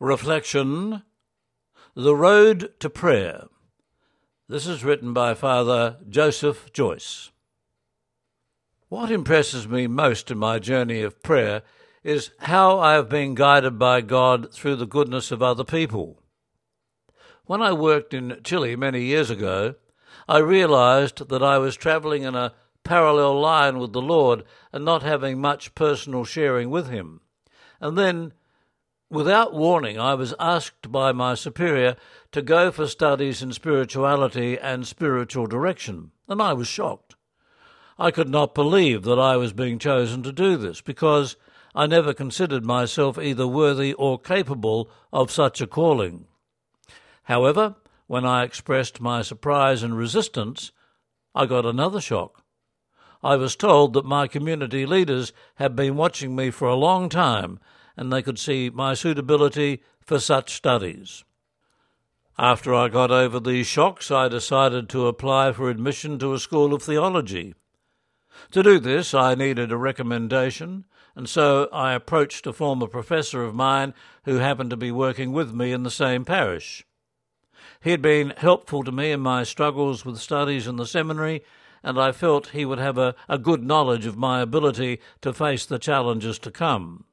Reflection The Road to Prayer. This is written by Father Joseph Joyce. What impresses me most in my journey of prayer is how I have been guided by God through the goodness of other people. When I worked in Chile many years ago, I realized that I was traveling in a parallel line with the Lord and not having much personal sharing with Him. And then Without warning, I was asked by my superior to go for studies in spirituality and spiritual direction, and I was shocked. I could not believe that I was being chosen to do this because I never considered myself either worthy or capable of such a calling. However, when I expressed my surprise and resistance, I got another shock. I was told that my community leaders had been watching me for a long time and they could see my suitability for such studies. After I got over these shocks, I decided to apply for admission to a school of theology. To do this, I needed a recommendation, and so I approached a former professor of mine who happened to be working with me in the same parish. He had been helpful to me in my struggles with studies in the seminary, and I felt he would have a, a good knowledge of my ability to face the challenges to come.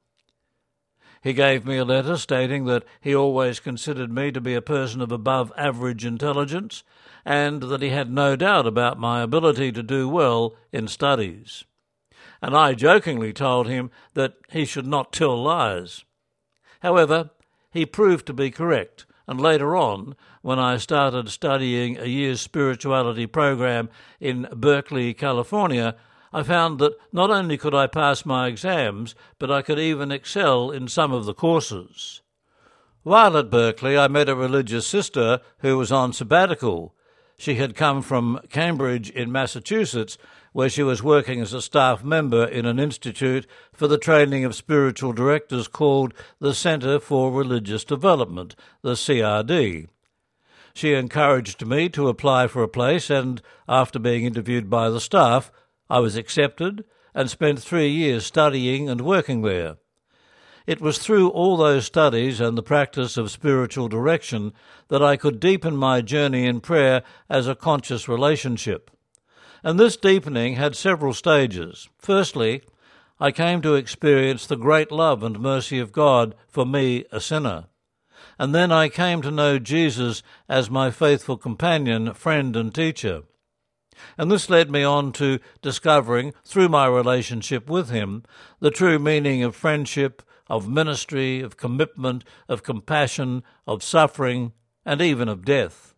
He gave me a letter stating that he always considered me to be a person of above average intelligence and that he had no doubt about my ability to do well in studies. And I jokingly told him that he should not tell lies. However, he proved to be correct, and later on, when I started studying a year's spirituality program in Berkeley, California, I found that not only could I pass my exams, but I could even excel in some of the courses. While at Berkeley, I met a religious sister who was on sabbatical. She had come from Cambridge in Massachusetts, where she was working as a staff member in an institute for the training of spiritual directors called the Centre for Religious Development, the CRD. She encouraged me to apply for a place, and after being interviewed by the staff, I was accepted and spent three years studying and working there. It was through all those studies and the practice of spiritual direction that I could deepen my journey in prayer as a conscious relationship. And this deepening had several stages. Firstly, I came to experience the great love and mercy of God for me, a sinner. And then I came to know Jesus as my faithful companion, friend, and teacher. And this led me on to discovering, through my relationship with him, the true meaning of friendship, of ministry, of commitment, of compassion, of suffering, and even of death.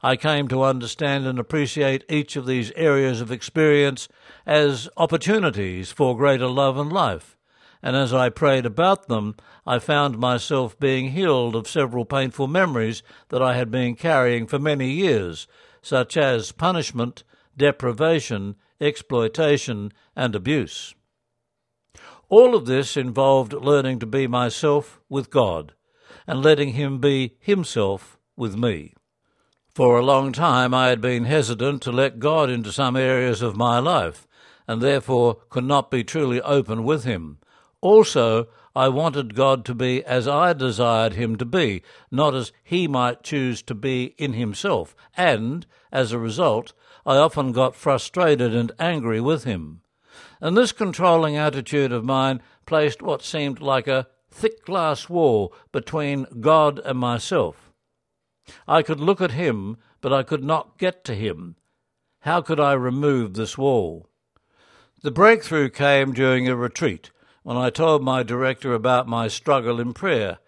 I came to understand and appreciate each of these areas of experience as opportunities for greater love and life. And as I prayed about them, I found myself being healed of several painful memories that I had been carrying for many years, such as punishment, deprivation, exploitation, and abuse. All of this involved learning to be myself with God and letting Him be Himself with me. For a long time I had been hesitant to let God into some areas of my life, and therefore could not be truly open with Him. Also, I wanted God to be as I desired him to be, not as he might choose to be in himself, and, as a result, I often got frustrated and angry with him. And this controlling attitude of mine placed what seemed like a thick glass wall between God and myself. I could look at him, but I could not get to him. How could I remove this wall? The breakthrough came during a retreat when I told my director about my struggle in prayer.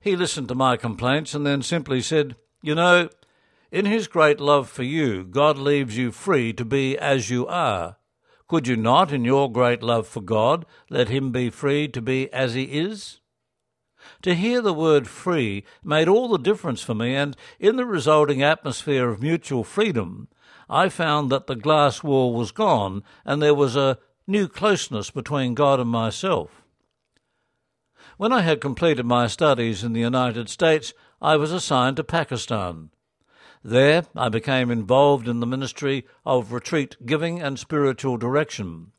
He listened to my complaints and then simply said, You know, in His great love for you, God leaves you free to be as you are. Could you not, in your great love for God, let Him be free to be as He is? To hear the word free made all the difference for me, and in the resulting atmosphere of mutual freedom, I found that the glass wall was gone and there was a new closeness between God and myself. When I had completed my studies in the United States, I was assigned to Pakistan. There, I became involved in the ministry of retreat giving and spiritual direction.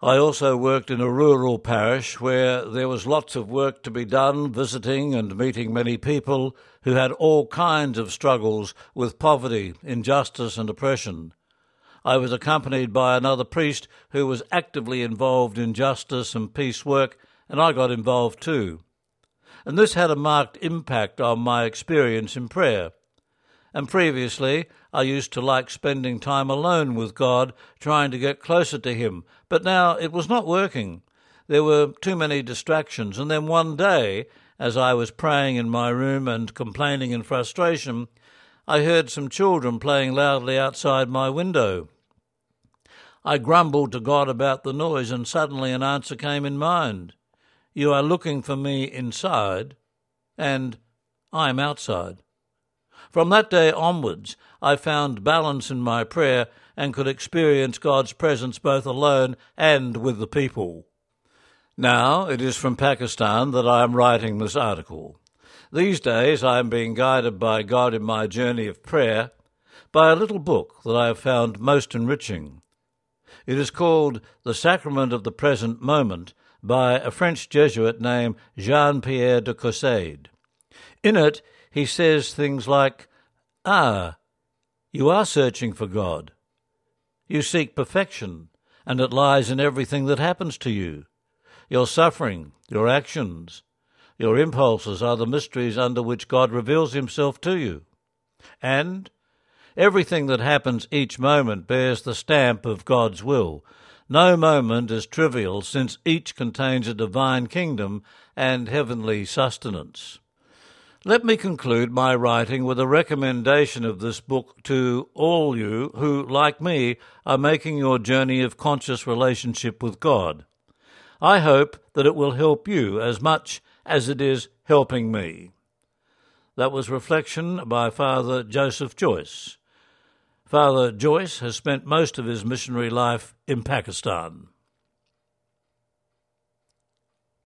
I also worked in a rural parish where there was lots of work to be done, visiting and meeting many people who had all kinds of struggles with poverty, injustice, and oppression. I was accompanied by another priest who was actively involved in justice and peace work, and I got involved too. And this had a marked impact on my experience in prayer. And previously, I used to like spending time alone with God, trying to get closer to Him. But now it was not working. There were too many distractions. And then one day, as I was praying in my room and complaining in frustration, I heard some children playing loudly outside my window. I grumbled to God about the noise, and suddenly an answer came in mind. You are looking for me inside, and I am outside. From that day onwards, I found balance in my prayer and could experience God's presence both alone and with the people. Now it is from Pakistan that I am writing this article. These days I am being guided by God in my journey of prayer by a little book that I have found most enriching. It is called The Sacrament of the Present Moment by a French Jesuit named Jean Pierre de Caussade. In it, he says things like, Ah, you are searching for God. You seek perfection, and it lies in everything that happens to you. Your suffering, your actions, your impulses are the mysteries under which God reveals himself to you. And everything that happens each moment bears the stamp of God's will. No moment is trivial, since each contains a divine kingdom and heavenly sustenance. Let me conclude my writing with a recommendation of this book to all you who, like me, are making your journey of conscious relationship with God. I hope that it will help you as much as it is helping me. That was reflection by Father Joseph Joyce. Father Joyce has spent most of his missionary life in Pakistan.